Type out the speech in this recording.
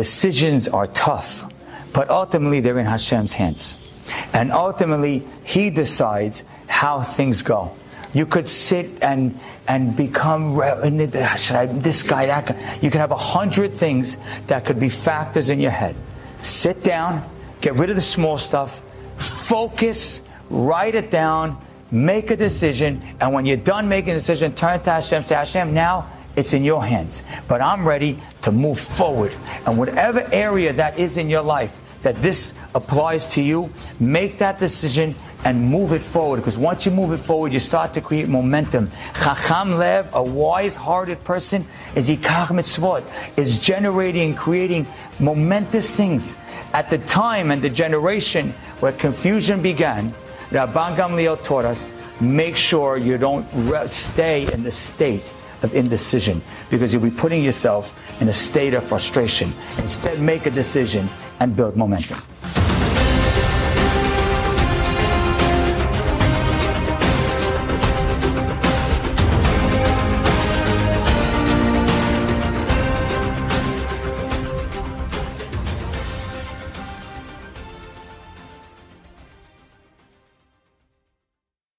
decisions are tough, but ultimately they're in Hashem's hands. And ultimately, He decides how things go. You could sit and and become uh, this guy, that guy. You can have a hundred things that could be factors in your head. Sit down, get rid of the small stuff, focus, write it down, make a decision, and when you're done making a decision, turn to Hashem, say, Hashem, now it's in your hands. But I'm ready to move forward. And whatever area that is in your life, that this applies to you, make that decision and move it forward. Because once you move it forward, you start to create momentum. Chacham Lev, a wise-hearted person, is yikach mitzvot, is generating, and creating momentous things. At the time and the generation where confusion began, Rabban Gamliel taught us, make sure you don't stay in the state of indecision because you'll be putting yourself in a state of frustration. Instead, make a decision and build momentum.